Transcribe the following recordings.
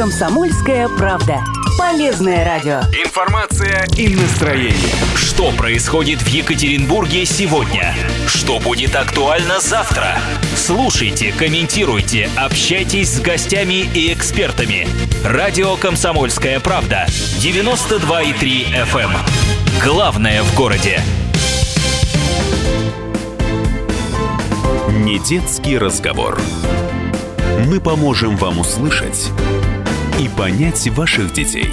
Комсомольская правда. Полезное радио. Информация и настроение. Что происходит в Екатеринбурге сегодня? Что будет актуально завтра? Слушайте, комментируйте, общайтесь с гостями и экспертами. Радио «Комсомольская правда». 92,3 FM. Главное в городе. Не детский разговор. Мы поможем вам услышать и понять ваших детей.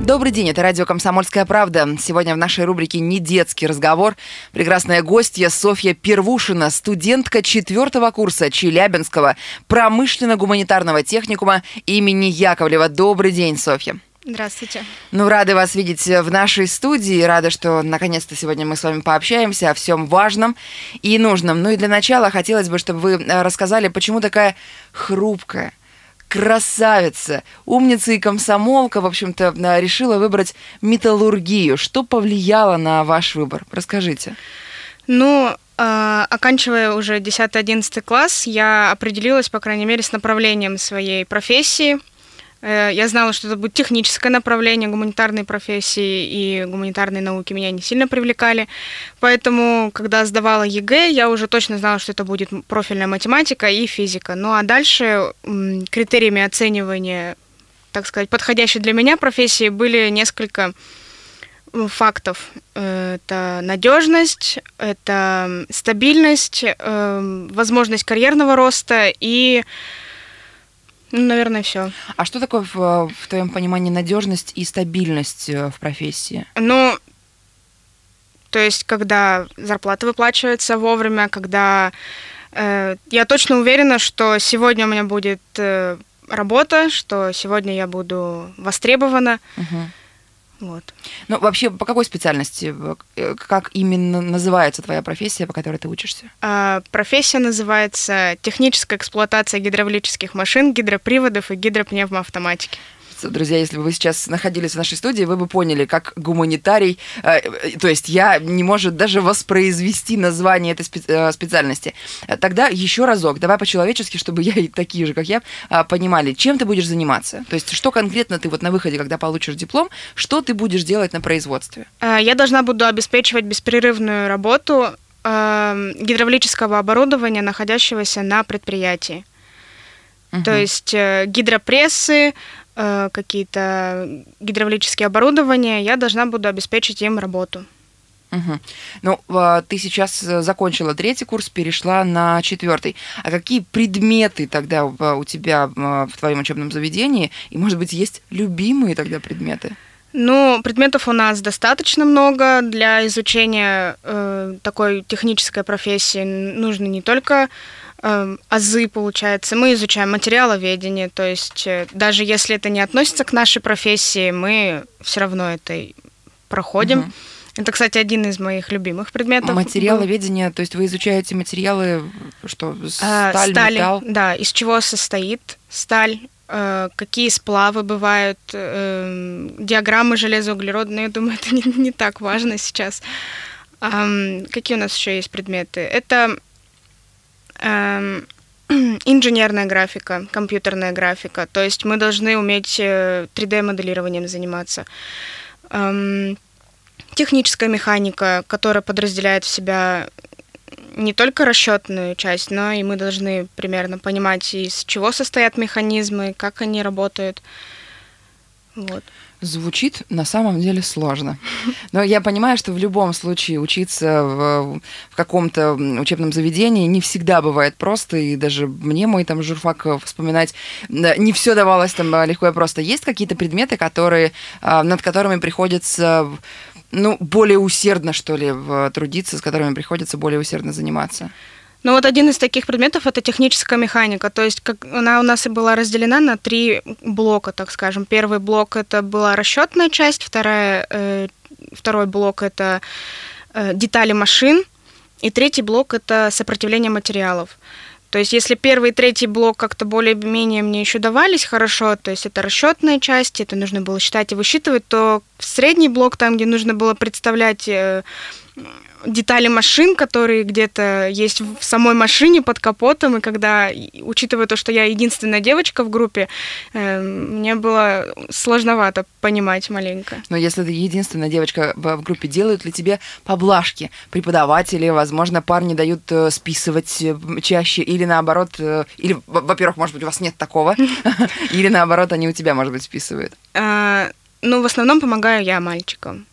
Добрый день, это радио «Комсомольская правда». Сегодня в нашей рубрике «Не детский разговор» прекрасная гостья Софья Первушина, студентка четвертого курса Челябинского промышленно-гуманитарного техникума имени Яковлева. Добрый день, Софья. Здравствуйте. Ну, рады вас видеть в нашей студии. Рада, что наконец-то сегодня мы с вами пообщаемся о всем важном и нужном. Ну и для начала хотелось бы, чтобы вы э, рассказали, почему такая хрупкая, красавица, умница и комсомолка, в общем-то, э, решила выбрать металлургию. Что повлияло на ваш выбор? Расскажите. Ну, э, оканчивая уже 10-11 класс, я определилась, по крайней мере, с направлением своей профессии – я знала, что это будет техническое направление, гуманитарные профессии и гуманитарные науки меня не сильно привлекали. Поэтому, когда сдавала ЕГЭ, я уже точно знала, что это будет профильная математика и физика. Ну а дальше критериями оценивания, так сказать, подходящей для меня профессии были несколько фактов. Э, это надежность, это стабильность, э, возможность карьерного роста и ну, наверное, все. А что такое в, в твоем понимании надежность и стабильность э, в профессии? Ну, то есть, когда зарплата выплачивается вовремя, когда э, я точно уверена, что сегодня у меня будет э, работа, что сегодня я буду востребована. Угу. Вот. Ну, вообще, по какой специальности, э, как именно называется твоя профессия, по которой ты учишься? А, профессия называется техническая эксплуатация гидравлических машин, гидроприводов и гидропневмоавтоматики друзья, если бы вы сейчас находились в нашей студии, вы бы поняли, как гуманитарий, э, э, то есть я не может даже воспроизвести название этой э, специальности. Тогда еще разок, давай по-человечески, чтобы я и такие же, как я, понимали, чем ты будешь заниматься. То есть что конкретно ты вот на выходе, когда получишь диплом, что ты будешь делать на производстве? Я должна буду обеспечивать беспрерывную работу э, гидравлического оборудования, находящегося на предприятии. Угу. То есть гидропрессы, какие-то гидравлические оборудования, я должна буду обеспечить им работу. Угу. Ну, а, ты сейчас э, закончила третий курс, перешла на четвертый. А какие предметы тогда у тебя в твоем учебном заведении? И, может быть, есть любимые тогда предметы? Ну, предметов у нас достаточно много для изучения э, такой технической профессии. Нужно не только э, азы, получается. Мы изучаем материаловедение, то есть э, даже если это не относится к нашей профессии, мы все равно это проходим. Угу. Это, кстати, один из моих любимых предметов. Материаловедение, был. то есть вы изучаете материалы, что а, сталь, сталь металл? Да, из чего состоит сталь, э, какие сплавы бывают, э, диаграммы железоуглеродные, я думаю, это не, не так важно сейчас. Э, какие у нас еще есть предметы? Это Эм, инженерная графика, компьютерная графика. То есть мы должны уметь 3D-моделированием э, заниматься. Эм, техническая механика, которая подразделяет в себя не только расчетную часть, но и мы должны примерно понимать, из чего состоят механизмы, как они работают. Вот звучит на самом деле сложно. Но я понимаю, что в любом случае учиться в, в каком-то учебном заведении не всегда бывает просто, и даже мне мой там журфак вспоминать не все давалось там легко и просто. Есть какие-то предметы, которые, а, над которыми приходится ну, более усердно, что ли, трудиться, с которыми приходится более усердно заниматься? Ну вот один из таких предметов это техническая механика, то есть как она у нас и была разделена на три блока, так скажем. Первый блок это была расчетная часть, вторая, э, второй блок это э, детали машин, и третий блок это сопротивление материалов. То есть, если первый и третий блок как-то более-менее мне еще давались хорошо, то есть это расчетная часть, это нужно было считать и высчитывать, то средний блок, там, где нужно было представлять э, детали машин, которые где-то есть в самой машине под капотом, и когда, учитывая то, что я единственная девочка в группе, э, мне было сложновато понимать маленько. Но если ты единственная девочка в, в группе, делают ли тебе поблажки преподаватели, возможно, парни дают э, списывать э, чаще, или наоборот, э, или, во-первых, может быть, у вас нет такого, или наоборот, они у тебя, может быть, списывают? А, ну, в основном помогаю я мальчикам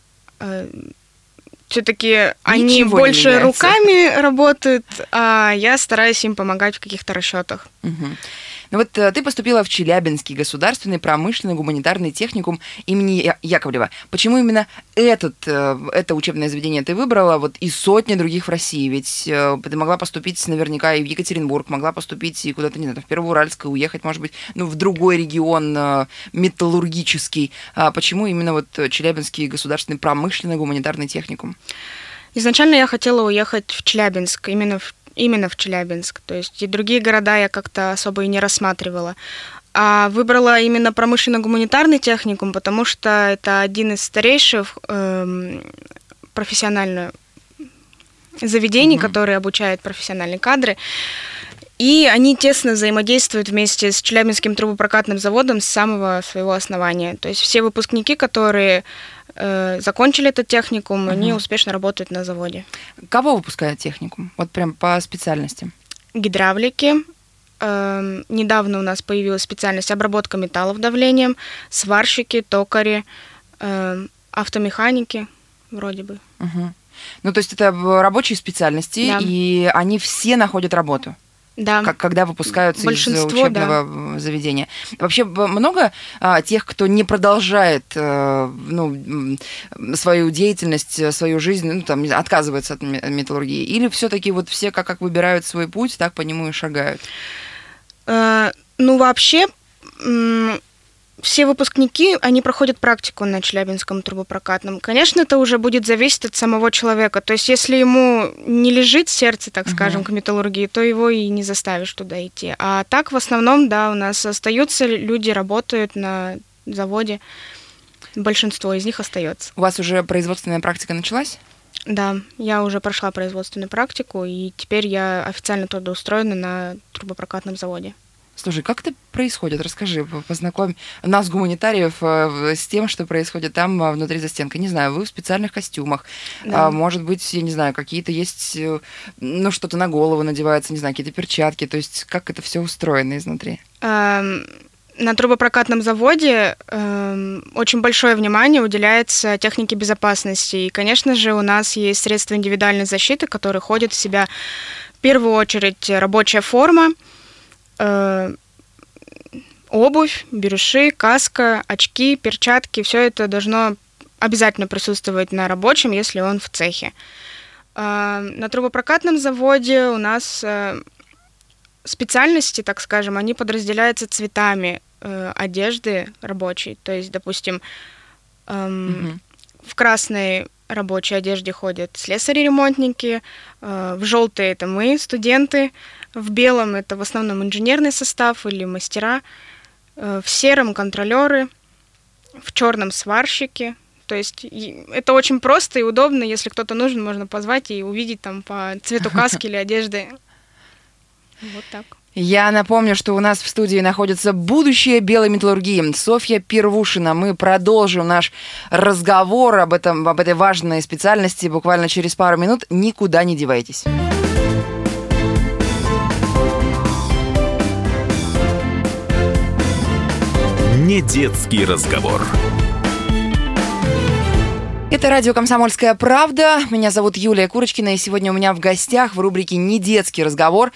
все-таки они больше руками работают, а я стараюсь им помогать в каких-то расчетах. Угу. Ну вот э, ты поступила в Челябинский государственный промышленный гуманитарный техникум имени Яковлева. Почему именно этот, э, это учебное заведение ты выбрала вот из сотни других в России? Ведь э, ты могла поступить наверняка и в Екатеринбург, могла поступить и куда-то, не знаю, в Первоуральск, уехать, может быть, ну, в другой регион металлургический. А почему именно вот Челябинский государственный промышленный гуманитарный техникум? Изначально я хотела уехать в Челябинск, именно в именно в Челябинск. То есть и другие города я как-то особо и не рассматривала. А выбрала именно промышленно-гуманитарный техникум, потому что это один из старейших эм, профессиональных заведений, mm-hmm. которые обучают профессиональные кадры. И они тесно взаимодействуют вместе с Челябинским трубопрокатным заводом с самого своего основания. То есть все выпускники, которые э, закончили этот техникум, угу. они успешно работают на заводе. Кого выпускает техникум? Вот прям по специальности? Гидравлики. Э, недавно у нас появилась специальность обработка металлов давлением, сварщики, токари, э, автомеханики вроде бы. Угу. Ну, то есть это рабочие специальности, да. и они все находят работу? Да. как, когда выпускаются Большинство, из учебного да. заведения. Вообще много а, тех, кто не продолжает а, ну, свою деятельность, свою жизнь, ну, там, отказывается от металлургии? Или все-таки вот все как, как выбирают свой путь, так по нему и шагают? А, ну, вообще, все выпускники, они проходят практику на Челябинском трубопрокатном. Конечно, это уже будет зависеть от самого человека. То есть, если ему не лежит сердце, так скажем, uh-huh. к металлургии, то его и не заставишь туда идти. А так, в основном, да, у нас остаются люди, работают на заводе. Большинство из них остается. У вас уже производственная практика началась? Да, я уже прошла производственную практику, и теперь я официально трудоустроена на трубопрокатном заводе. Слушай, как это происходит? Расскажи, познакомь нас, гуманитариев, э, с тем, что происходит там э, внутри застенка. Не знаю, вы в специальных костюмах. Да. А, может быть, я не знаю, какие-то есть, э, ну, что-то на голову надевается, не знаю, какие-то перчатки. То есть как это все устроено изнутри? Um на трубопрокатном заводе э, очень большое внимание уделяется технике безопасности. И, конечно же, у нас есть средства индивидуальной защиты, которые ходят в себя в первую очередь рабочая форма, э, обувь, беруши, каска, очки, перчатки, все это должно обязательно присутствовать на рабочем, если он в цехе. Э, на трубопрокатном заводе у нас э, специальности, так скажем, они подразделяются цветами э, одежды рабочей. То есть, допустим, эм, угу. в красной рабочей одежде ходят слесари-ремонтники, э, в желтой это мы, студенты, в белом это в основном инженерный состав или мастера, э, в сером контролеры, в черном сварщики. То есть это очень просто и удобно, если кто-то нужен, можно позвать и увидеть там по цвету каски или одежды. Вот так. Я напомню, что у нас в студии находится будущее белой металлургии Софья Первушина. Мы продолжим наш разговор об, этом, об этой важной специальности буквально через пару минут. Никуда не девайтесь. Не детский разговор. Это радио «Комсомольская правда». Меня зовут Юлия Курочкина, и сегодня у меня в гостях в рубрике «Не детский разговор»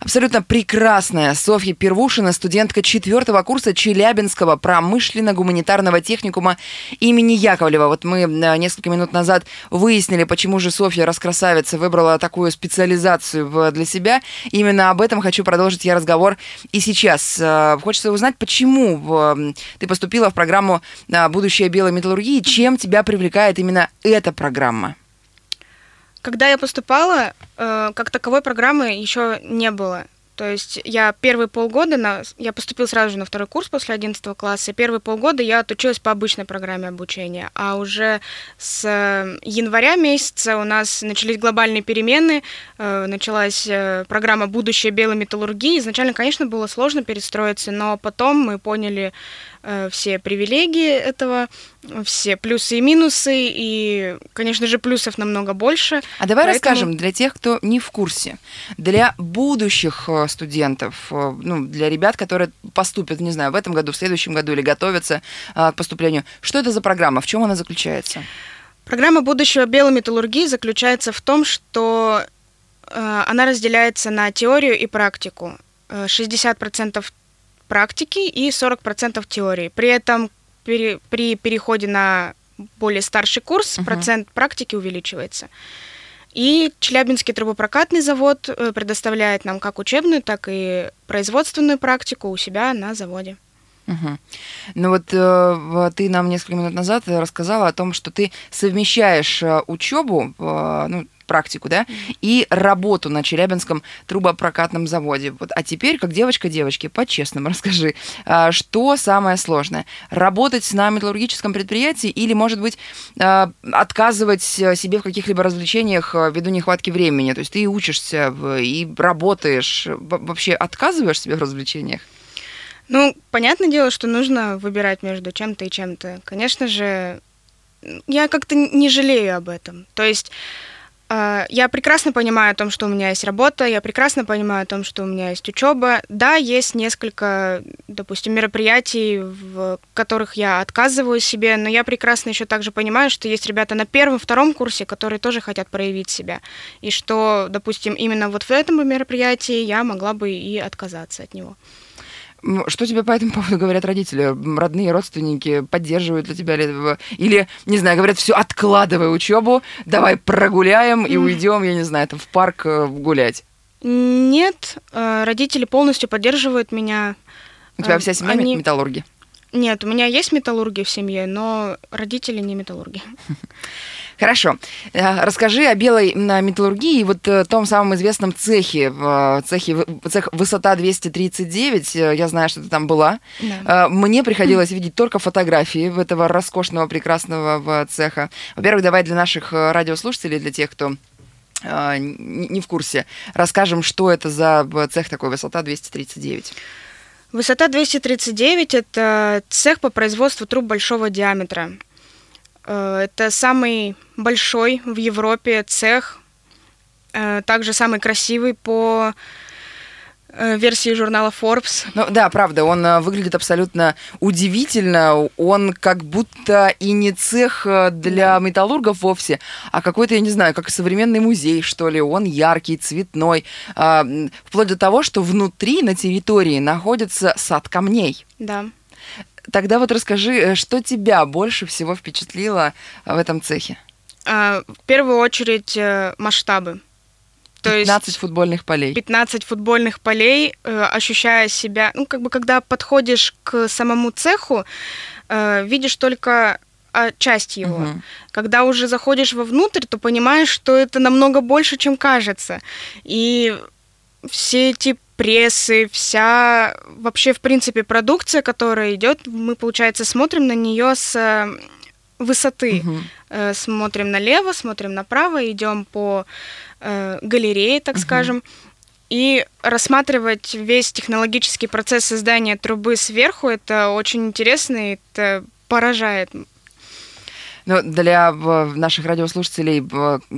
Абсолютно прекрасная Софья Первушина, студентка четвертого курса Челябинского промышленно-гуманитарного техникума имени Яковлева. Вот мы э, несколько минут назад выяснили, почему же Софья, раскрасавица, выбрала такую специализацию для себя. Именно об этом хочу продолжить я разговор и сейчас. Э, хочется узнать, почему ты поступила в программу э, «Будущее белой металлургии», чем тебя привлекает именно эта программа? Когда я поступала, э, как таковой программы еще не было. То есть я первые полгода, на, я поступил сразу же на второй курс после 11 класса, и первые полгода я отучилась по обычной программе обучения, а уже с э, января месяца у нас начались глобальные перемены, э, началась программа «Будущее белой металлургии». Изначально, конечно, было сложно перестроиться, но потом мы поняли, все привилегии этого, все плюсы и минусы, и, конечно же, плюсов намного больше. А давай Поэтому... расскажем для тех, кто не в курсе, для будущих э, студентов, э, ну, для ребят, которые поступят, не знаю, в этом году, в следующем году или готовятся к поступлению, что это за программа, в чем она заключается? Программа будущего белой металлургии заключается в том, что она разделяется на теорию и практику. 60% практики и 40% теории. При этом при, при переходе на более старший курс uh-huh. процент практики увеличивается. И Челябинский трубопрокатный завод э, предоставляет нам как учебную, так и производственную практику у себя на заводе. Угу. Ну вот э, ты нам несколько минут назад рассказала о том, что ты совмещаешь э, учебу, э, ну, практику, да, и работу на Челябинском трубопрокатном заводе. Вот, а теперь, как девочка девочки, по-честному расскажи, а, что самое сложное? Работать на металлургическом предприятии или, может быть, а, отказывать себе в каких-либо развлечениях а, ввиду нехватки времени? То есть ты учишься и работаешь, вообще отказываешь себе в развлечениях? Ну, понятное дело, что нужно выбирать между чем-то и чем-то. Конечно же, я как-то не жалею об этом. То есть я прекрасно понимаю о том, что у меня есть работа, я прекрасно понимаю о том, что у меня есть учеба. Да, есть несколько, допустим, мероприятий, в которых я отказываю себе, но я прекрасно еще также понимаю, что есть ребята на первом, втором курсе, которые тоже хотят проявить себя. И что, допустим, именно вот в этом мероприятии я могла бы и отказаться от него. Что тебе по этому поводу говорят родители? Родные, родственники поддерживают для тебя? Или, не знаю, говорят, все, откладывай учебу, давай прогуляем и уйдем, я не знаю, там в парк э, гулять? Нет, э, родители полностью поддерживают меня. У тебя вся семья Они... металлурги? Нет, у меня есть металлурги в семье, но родители не металлурги. Хорошо. Э, расскажи о белой металлургии и вот э, том самом известном цехе, цехе цех высота 239. Э, я знаю, что ты там была. Да. Мне приходилось видеть только фотографии этого роскошного, прекрасного цеха. Во-первых, давай для наших радиослушателей, для тех, кто не в курсе, расскажем, что это за цех такой высота 239. Высота 239 – это цех по производству труб большого диаметра. Э, это самый большой в Европе цех, э, также самый красивый по э, версии журнала Forbes. Ну да, правда, он выглядит абсолютно удивительно. Он как будто и не цех для металлургов вовсе, а какой-то, я не знаю, как современный музей, что ли. Он яркий, цветной. А, вплоть до того, что внутри, на территории, находится сад камней. Да. Тогда вот расскажи, э, что тебя больше всего впечатлило э, в этом цехе? А, в первую очередь э, масштабы. То 15 есть футбольных полей. 15 футбольных полей, ощущая себя, ну, как бы, когда подходишь к самому цеху, видишь только а, часть его. Угу. Когда уже заходишь вовнутрь, то понимаешь, что это намного больше, чем кажется. И все эти прессы, вся вообще, в принципе, продукция, которая идет, мы, получается, смотрим на нее с э, высоты. Угу. Смотрим налево, смотрим направо, идем по э, галерее, так угу. скажем. И рассматривать весь технологический процесс создания трубы сверху, это очень интересно, и это поражает но для наших радиослушателей,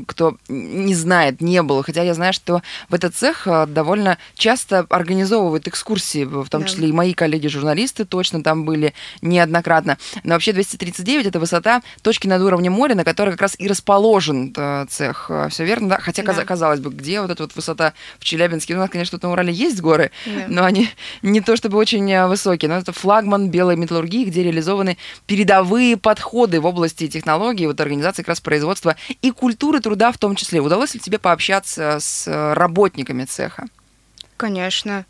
кто не знает, не было, хотя я знаю, что в этот цех э, довольно часто организовывают экскурсии, в том да. числе и мои коллеги-журналисты точно там были неоднократно. Но вообще 239 это высота точки над уровнем моря, на которой как раз и расположен э, цех. Э, Все верно, да? Хотя, да. казалось бы, где вот эта вот высота в Челябинске? Ну, у нас, конечно, тут на Урале есть горы, да. но они не то чтобы очень высокие. Но это флагман белой металлургии, где реализованы передовые подходы в области технологий, вот организации как раз производства и культуры труда в том числе. Удалось ли тебе пообщаться с работниками цеха? Конечно.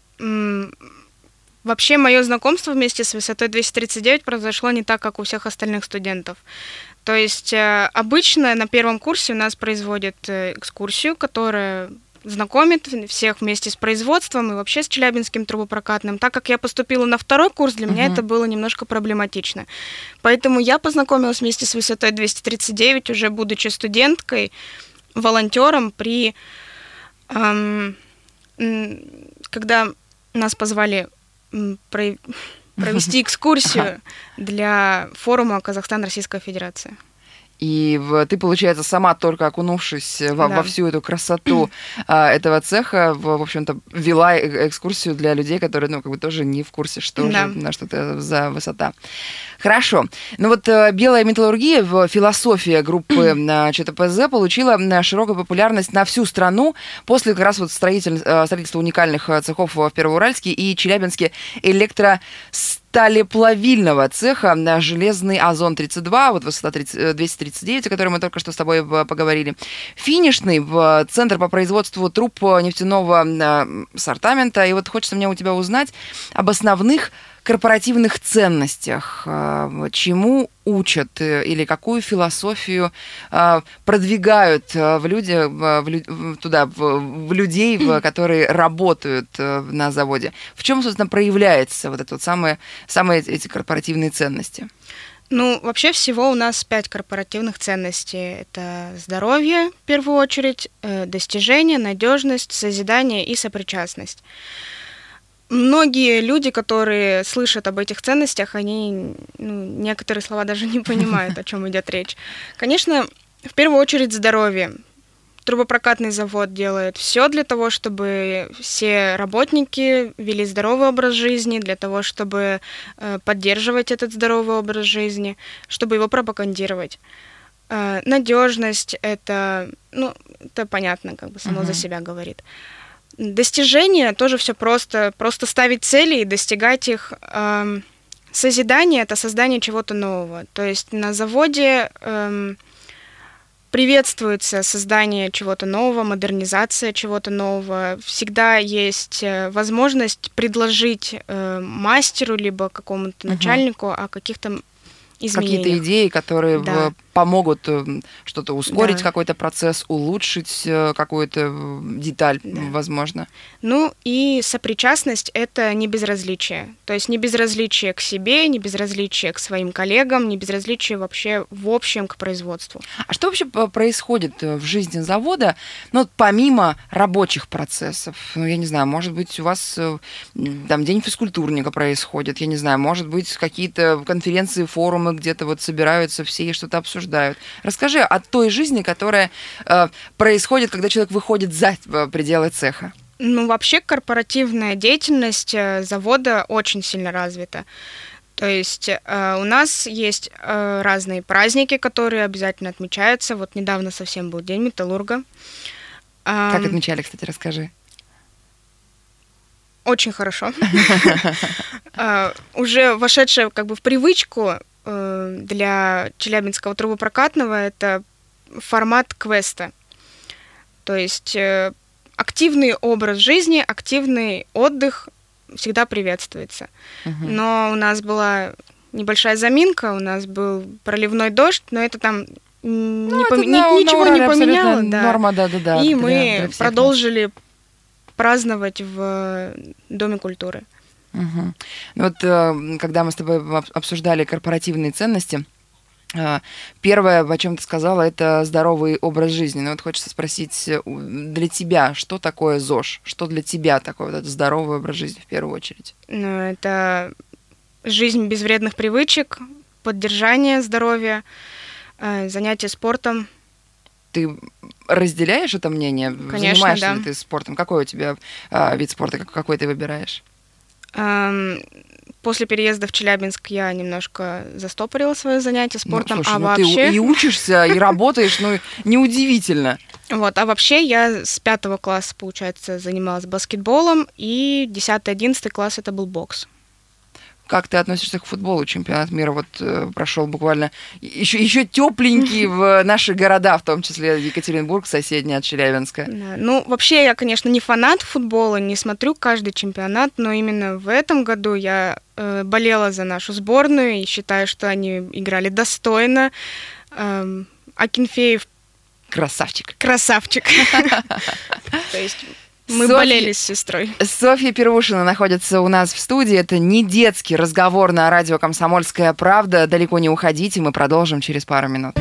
Вообще, мое знакомство вместе с высотой 239 произошло не так, как у всех остальных студентов. То есть э, обычно на первом курсе у нас производят э, экскурсию, которая знакомит всех вместе с производством и вообще с Челябинским трубопрокатным. Так как я поступила на второй курс, для меня это было немножко проблематично. Поэтому я познакомилась вместе с высотой 239, уже будучи студенткой, волонтером при... Эм, когда нас позвали провести экскурсию для форума Казахстан-Российская Федерация. И в, ты, получается, сама только окунувшись во, да. во всю эту красоту а, этого цеха, в, в общем-то, вела э, экскурсию для людей, которые, ну, как бы тоже не в курсе, что да. же, на что это за высота. Хорошо. Ну вот э, белая металлургия, в философия группы ЧТПЗ получила широкую популярность на всю страну после как раз вот строитель, э, строительства уникальных цехов в Первоуральске и Челябинске электро сталеплавильного цеха на железный Озон-32, вот высота 30, 239, о которой мы только что с тобой поговорили. Финишный в Центр по производству труб нефтяного сортамента. И вот хочется мне у тебя узнать об основных корпоративных ценностях, э, чему учат э, или какую философию э, продвигают в люди, в, туда, в, в людей, которые работают на заводе. В чем, собственно, проявляется вот это вот самые, самые эти корпоративные ценности? Ну, вообще всего у нас пять корпоративных ценностей. Это здоровье, в первую очередь, достижение, надежность, созидание и сопричастность многие люди, которые слышат об этих ценностях, они ну, некоторые слова даже не понимают, о чем идет речь. Конечно, в первую очередь здоровье. Трубопрокатный завод делает все для того, чтобы все работники вели здоровый образ жизни, для того, чтобы э, поддерживать этот здоровый образ жизни, чтобы его пропагандировать. Э, надежность это, ну, это понятно, как бы само uh-huh. за себя говорит. Достижение тоже все просто. Просто ставить цели и достигать их. Эм, созидание это создание чего-то нового. То есть на заводе эм, приветствуется создание чего-то нового, модернизация чего-то нового. Всегда есть э, возможность предложить э, мастеру либо какому-то угу. начальнику о каких-то изменениях. Какие-то идеи, которые да. Помогут э, что-то ускорить, да. какой-то процесс, улучшить э, какую-то э, деталь, да. возможно. Ну и сопричастность — это не безразличие. То есть не безразличие к себе, не безразличие к своим коллегам, не безразличие вообще в общем к производству. А что вообще происходит в жизни завода, ну, помимо рабочих процессов? Ну, я не знаю, может быть, у вас там день физкультурника происходит, я не знаю, может быть, какие-то конференции, форумы, где-то вот собираются все и что-то обсуждают. Расскажи о той жизни, которая э, происходит, когда человек выходит за э, пределы цеха. Ну, вообще корпоративная деятельность э, завода очень сильно развита. То есть э, у нас есть э, разные праздники, которые обязательно отмечаются. Вот недавно совсем был День металлурга. Как отмечали, кстати, расскажи. Очень хорошо. Уже вошедшая как бы в привычку Э, для Челябинского трубопрокатного это формат квеста. То есть э, активный образ жизни, активный отдых всегда приветствуется. Угу. Но у нас была небольшая заминка, у нас был проливной дождь, но это там ну, не это пом... на, ничего на не поменяло. Да. Норма, да, да, да. И мы для продолжили нас. праздновать в Доме культуры. Угу. Вот э, когда мы с тобой обсуждали корпоративные ценности, э, Первое, о чем ты сказала, это здоровый образ жизни. Но вот хочется спросить э, для тебя, что такое ЗОЖ? Что для тебя такое вот этот здоровый образ жизни в первую очередь? Ну, это жизнь без вредных привычек, поддержание здоровья, занятие спортом. Ты разделяешь это мнение? Конечно, Занимаешься да. ли ты спортом? Какой у тебя вид спорта, какой ты выбираешь? После переезда в Челябинск я немножко застопорила свое занятие ну, спортом, ну, слушай, а ну вообще... Ты и учишься, и работаешь, ну, неудивительно. Вот, а вообще я с пятого класса, получается, занималась баскетболом, и 10-11 класс это был бокс. Как ты относишься к футболу? Чемпионат мира вот э, прошел буквально еще, еще тепленький в наши города, в том числе Екатеринбург, соседний от Челябинска. Да. Ну, вообще, я, конечно, не фанат футбола, не смотрю каждый чемпионат, но именно в этом году я э, болела за нашу сборную и считаю, что они играли достойно. Эм, Акинфеев Красавчик. Красавчик. То есть мы Софья- болели с сестрой. Софья Первушина находится у нас в студии. Это не детский разговор на радио «Комсомольская правда». Далеко не уходите, мы продолжим через пару минут.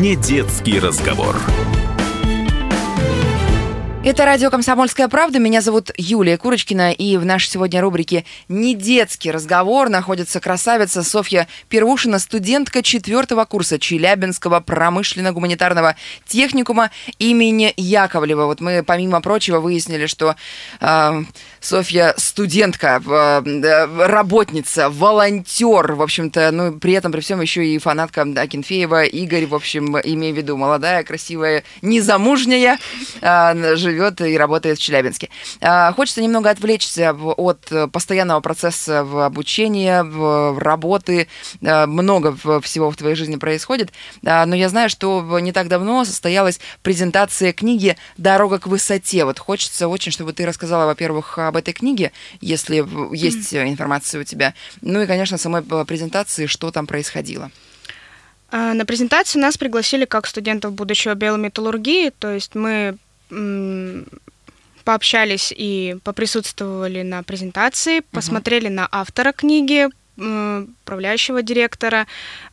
Не детский разговор. Это радио «Комсомольская правда». Меня зовут Юлия Курочкина. И в нашей сегодня рубрике «Не детский разговор» находится красавица Софья Первушина, студентка четвертого курса Челябинского промышленно-гуманитарного техникума имени Яковлева. Вот мы, помимо прочего, выяснили, что э, Софья студентка, э, работница, волонтер, в общем-то, ну, при этом, при всем еще и фанатка Акинфеева, Игорь, в общем, имею в виду, молодая, красивая, незамужняя, э, живет и работает в Челябинске. Э, Хочется немного отвлечься от э, постоянного процесса в обучения, в работы. Э, Много всего в твоей жизни происходит. Э, Но я знаю, что не так давно состоялась презентация книги «Дорога к высоте». Вот хочется очень, чтобы ты рассказала, во-первых, об этой книге, если есть информация у тебя. Ну и, конечно, самой э, презентации, что там происходило. А, На презентацию нас пригласили как студентов будущего биометаллургии, то есть мы пообщались и поприсутствовали на презентации, посмотрели на автора книги, управляющего директора.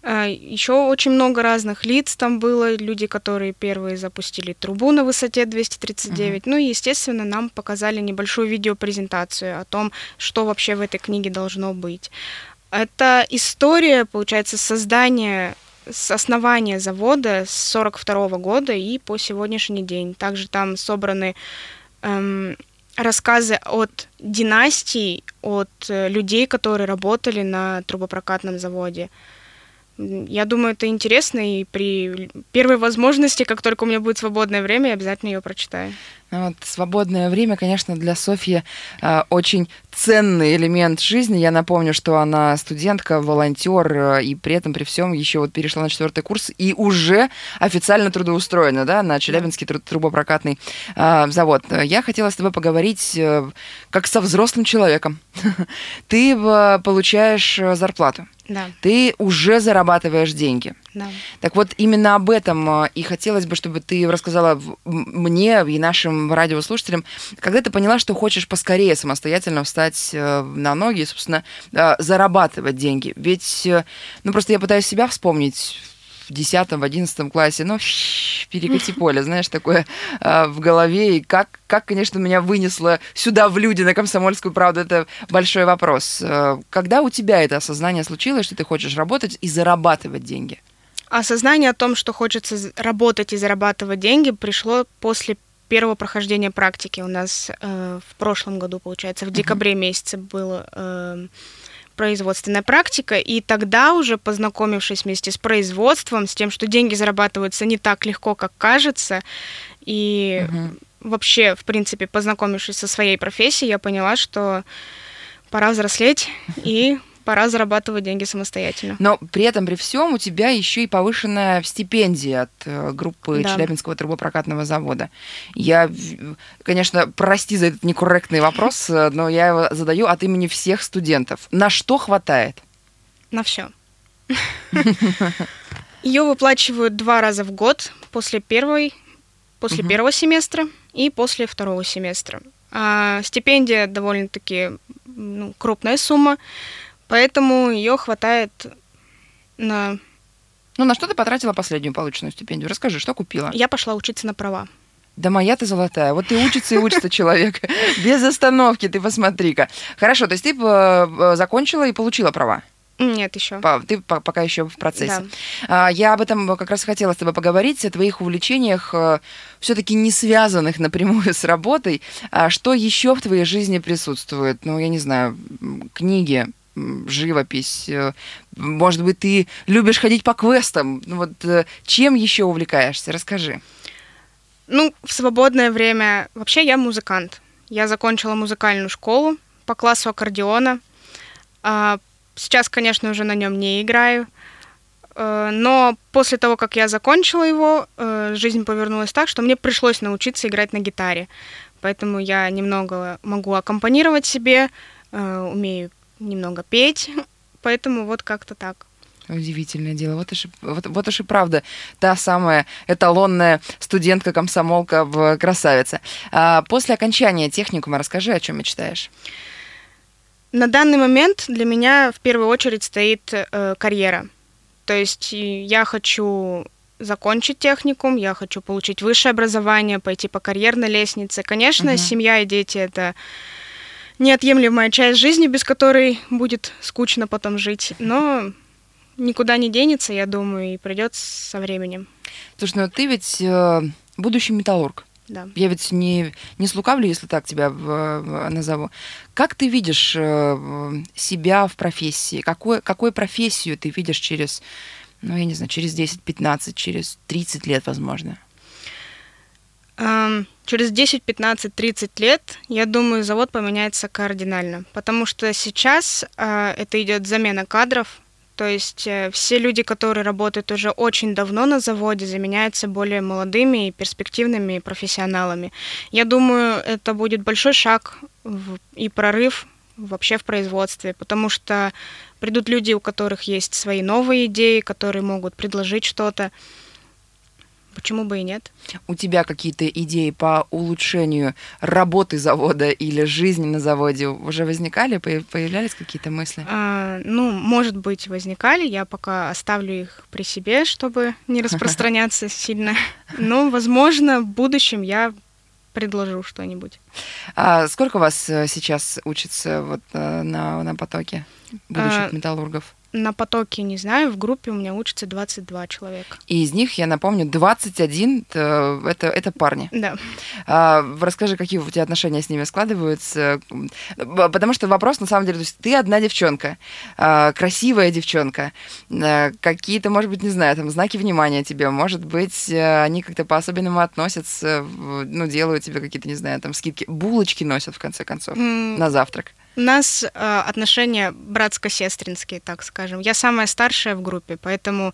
Еще очень много разных лиц там было, люди, которые первые запустили трубу на высоте 239. Ну и, естественно, нам показали небольшую видеопрезентацию о том, что вообще в этой книге должно быть. Это история, получается, создания с основания завода с 42 года и по сегодняшний день. Также там собраны эм, рассказы от династий, от э, людей, которые работали на трубопрокатном заводе. Я думаю, это интересно, и при первой возможности, как только у меня будет свободное время, я обязательно ее прочитаю. Ну Вот, свободное время, конечно, для Софьи э, очень ценный элемент жизни. Я напомню, что она студентка, волонтер, э, и при этом, при всем, еще вот перешла на четвертый курс и уже официально трудоустроена, да, на Челябинский тру- трубопрокатный э, завод. Я хотела с тобой поговорить э, как со взрослым человеком. Ты э, получаешь э, зарплату, Да, ты уже зарабатываешь деньги. да. Так вот, именно об этом э, и хотелось бы, чтобы ты рассказала мне и нашим радиослушателям, когда ты поняла, что хочешь поскорее самостоятельно встать э, на ноги и, собственно, э, зарабатывать деньги. Ведь, э, ну, просто я пытаюсь себя вспомнить в 10 в 11 классе, ну, перекати поле, знаешь, такое э, в голове. И как, как, конечно, меня вынесло сюда, в люди, на комсомольскую правду, это большой вопрос. Э, Когда у тебя это осознание случилось, что ты хочешь работать и зарабатывать деньги? Осознание о том, что хочется работать и зарабатывать деньги, пришло после первого прохождения практики. У нас э, в прошлом году, получается, в декабре месяце была э, производственная практика, и тогда уже познакомившись вместе с производством, с тем, что деньги зарабатываются не так легко, как кажется, и вообще, в принципе, познакомившись со своей профессией, я поняла, что пора взрослеть и пора зарабатывать деньги самостоятельно. Но при этом, при всем, у тебя еще и повышенная стипендия от э, группы Да. Челябинского трубопрокатного завода. Я, конечно, прости за этот некорректный вопрос, э, но я его задаю от имени всех студентов. На что хватает? На все. Ее выплачивают два раза в год после первой, после Мгм. первого семестра и после второго семестра. А стипендия довольно-таки ну, крупная сумма, поэтому ее хватает на. Ну, на что ты потратила последнюю полученную стипендию? Расскажи, что купила? Я пошла учиться на права. Да моя ты золотая. Вот ты учится и учится человек. Без остановки, ты посмотри-ка. Хорошо, то есть ты э, э, закончила и получила права? Нет, еще. Ты по- пока еще в процессе. Да. А, Я об этом как раз хотела с тобой поговорить, о твоих увлечениях, все-таки не связанных напрямую с работой. А Что еще в твоей жизни присутствует? Ну, я не знаю, книги, живопись. э, Может быть, ты любишь ходить по квестам? Ну, Вот э, чем еще увлекаешься? Расскажи. Ну, в свободное время... Вообще я музыкант. Я закончила музыкальную школу по классу аккордеона. А, Сейчас, конечно, уже на нем не играю. Э, Но после того, как я закончила его, жизнь повернулась так, что мне пришлось научиться играть на гитаре. Поэтому я немного могу аккомпанировать себе, умею немного петь. поэтому вот как-то так. Удивительное дело. Вот уж, вот, вот уж и правда та самая эталонная студентка-комсомолка в красавица. А после окончания техникума расскажи, о чем мечтаешь. На данный момент для меня в первую очередь стоит э, карьера. То есть я хочу закончить техникум, я хочу получить высшее образование, пойти по карьерной лестнице. Конечно, угу. семья и дети это неотъемлемая часть жизни, без которой будет скучно потом жить. Но никуда не денется, я думаю, и придет со временем. Слушай, ну ты ведь э, будущий металлург. Да. Я ведь не, не слукавлю, если так тебя в, назову. Как ты видишь э, себя в профессии? Какой, какую профессию ты видишь через, ну, я не знаю, через 10, 15, через 30 лет, возможно? Через 10, 15, 30 лет, я думаю, завод поменяется кардинально, потому что сейчас uh, это идет замена кадров, то есть э, все люди, которые работают уже очень давно на заводе, заменяются более молодыми и перспективными профессионалами. Я думаю, это будет большой шаг и прорыв вообще в производстве, потому что придут люди, у которых есть свои новые идеи, которые могут предложить что-то. Почему бы и нет? У тебя какие-то идеи по улучшению работы завода или жизни на заводе уже возникали? Появлялись какие-то мысли? А, ну, может быть, возникали. Я пока оставлю их при себе, чтобы не распространяться сильно. Но, возможно, в будущем я предложу что-нибудь. А сколько вас э, сейчас учится вот э, на, на потоке будущих а, металлургов? на потоке, не знаю, в группе у меня учатся 22 человека. И из них, я напомню, 21 э, это, это парни. Да. А, расскажи, какие у тебя отношения с ними складываются? Потому что вопрос, на самом деле, то есть ты одна девчонка, а, красивая девчонка, а, какие-то, может быть, не знаю, там, знаки внимания тебе, может быть, э, они как-то по-особенному относятся, ну, делают тебе какие-то, не знаю, там, скидки, булочки носят, в конце концов, mm. на завтрак. У нас э, отношения братско-сестринские, так скажем. Я самая старшая в группе, поэтому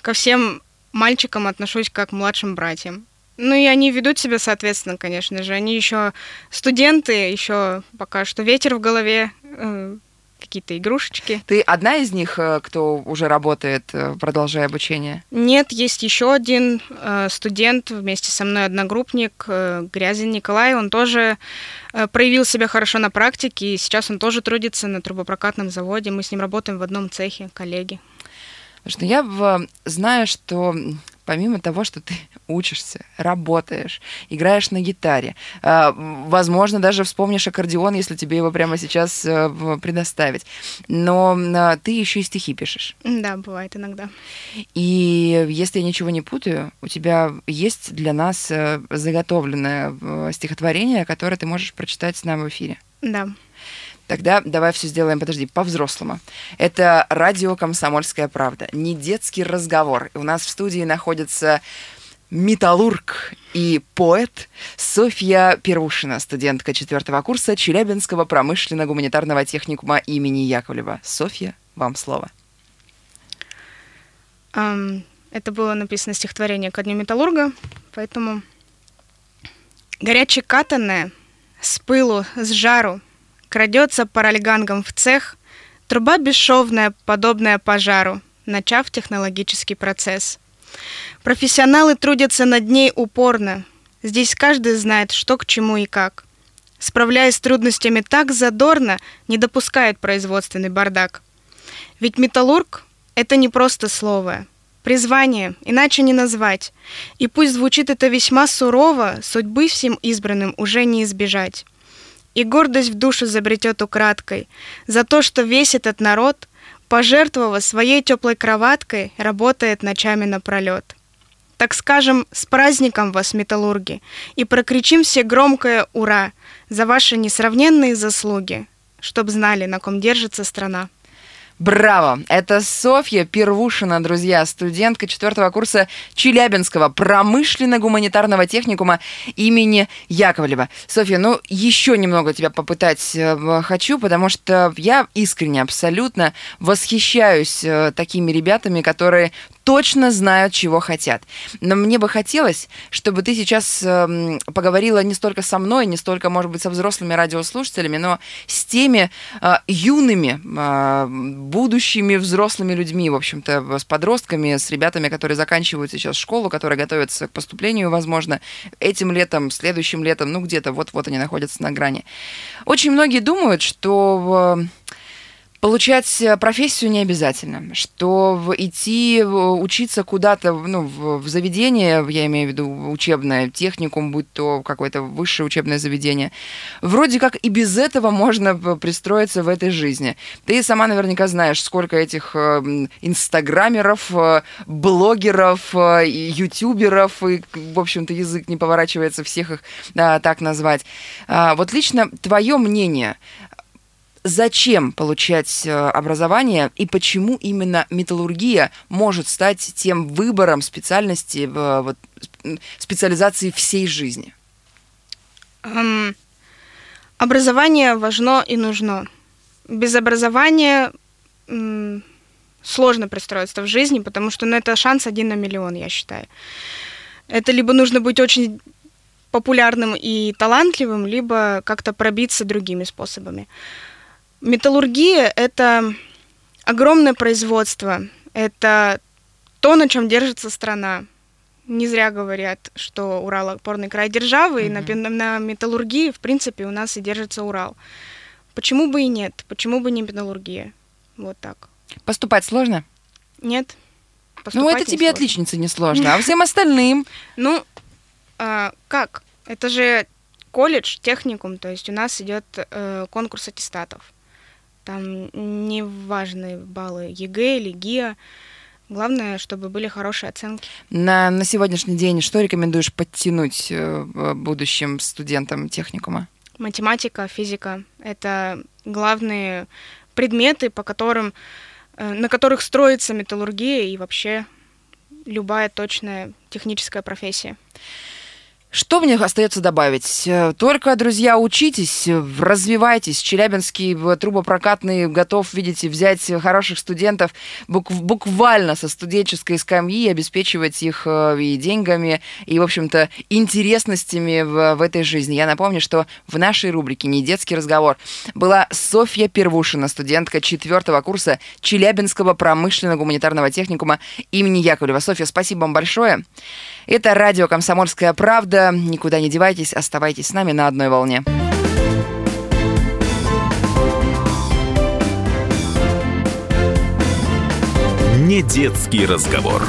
ко всем мальчикам отношусь как к младшим братьям. Ну и они ведут себя соответственно, конечно же. Они еще студенты, еще пока что ветер в голове, э, какие-то игрушечки. Ты одна из них, э, кто уже работает, э, продолжая обучение? Нет, есть еще один э, студент, вместе со мной одногруппник, Грязин Николай. Он тоже проявил себя хорошо на практике, и сейчас он тоже трудится на трубопрокатном заводе. Мы с ним работаем в одном цехе, коллеги. Что я знаю, что помимо того, что ты учишься, работаешь, играешь на гитаре, а, возможно, даже вспомнишь аккордеон, если тебе его прямо сейчас э, предоставить. Но а, ты еще и стихи пишешь. Да, бывает иногда. И если я ничего не путаю, у тебя есть для нас э, заготовленное э, стихотворение, которое ты можешь прочитать с нами в эфире. Да. Тогда давай все сделаем, подожди, по-взрослому. Это радио «Комсомольская правда», не детский разговор. У нас в студии находится металлург и поэт Софья Первушина, студентка четвертого курса Челябинского промышленно-гуманитарного техникума имени Яковлева. Софья, вам слово. Um, это было написано стихотворение ко дню металлурга, поэтому горяче катанное, с пылу, с жару, Крадется паральгангом в цех, труба бесшовная, подобная пожару, начав технологический процесс. Профессионалы трудятся над ней упорно. Здесь каждый знает, что к чему и как. Справляясь с трудностями так задорно, не допускает производственный бардак. Ведь металлург – это не просто слово, призвание, иначе не назвать. И пусть звучит это весьма сурово, судьбы всем избранным уже не избежать и гордость в душу забретет украдкой за то, что весь этот народ, пожертвовав своей теплой кроваткой, работает ночами напролет. Так скажем, с праздником вас, металлурги, и прокричим все громкое «Ура!» за ваши несравненные заслуги, чтоб знали, на ком держится страна. Браво! Это Софья Первушина, друзья, студентка четвертого курса Челябинского промышленно-гуманитарного техникума имени Яковлева. Софья, ну еще немного тебя попытать э, хочу, потому что я искренне абсолютно восхищаюсь э, такими ребятами, которые точно знают, чего хотят. Но мне бы хотелось, чтобы ты сейчас э, поговорила не столько со мной, не столько, может быть, со взрослыми радиослушателями, но с теми э, юными, э, будущими взрослыми людьми, в общем-то, с подростками, с ребятами, которые заканчивают сейчас школу, которые готовятся к поступлению, возможно, этим летом, следующим летом, ну где-то вот-вот они находятся на грани. Очень многие думают, что Получать э, профессию не обязательно, что идти учиться куда-то ну, в, заведение, я имею в виду учебное, техникум, будь то какое-то высшее учебное заведение, вроде как и без этого можно пристроиться в этой жизни. Ты сама наверняка знаешь, сколько этих э, инстаграмеров, э, блогеров, ютуберов, и, в общем-то, язык не поворачивается всех их да, так назвать. А, вот лично твое мнение, зачем получать э, образование и почему именно металлургия может стать тем выбором специальности, вот, специализации всей жизни? Um, образование важно и нужно. Без образования сложно пристроиться в жизни, потому что ну, это шанс один на миллион, я считаю. Это либо нужно быть очень популярным и талантливым, либо как-то пробиться другими способами. Металлургия – это огромное производство, это то, на чем держится страна. Не зря говорят, что Урал опорный край державы, mm-hmm. и на, на металлургии, в принципе, у нас и держится Урал. Почему бы и нет? Почему бы не металлургия? Вот так. Поступать сложно? Нет. ну, это тебе, сложно. отличница, не сложно. А всем остальным? Ну, а, как? Это же колледж, техникум, то есть у нас идет э, конкурс аттестатов. Там не важны баллы ЕГЭ или ГИА. Главное, чтобы были хорошие оценки. На, на сегодняшний день что рекомендуешь подтянуть э, будущим студентам техникума? Математика, физика. Это главные предметы, по которым, э, на которых строится металлургия и вообще любая точная техническая профессия. Что мне остается добавить? Э, только, друзья, учитесь, развивайтесь. Челябинский трубопрокатный готов, видите, взять хороших студентов буквально со студенческой скамьи, обеспечивать их э, и деньгами, и, в общем-то, интересностями в, в этой жизни. Я напомню, что в нашей рубрике «Не детский разговор» была Софья Первушина, студентка четвертого курса Челябинского промышленно-гуманитарного техникума имени Яковлева. Софья, спасибо вам большое. Это радио «Комсомольская правда». Никуда не девайтесь, оставайтесь с нами на одной волне. Не детский разговор.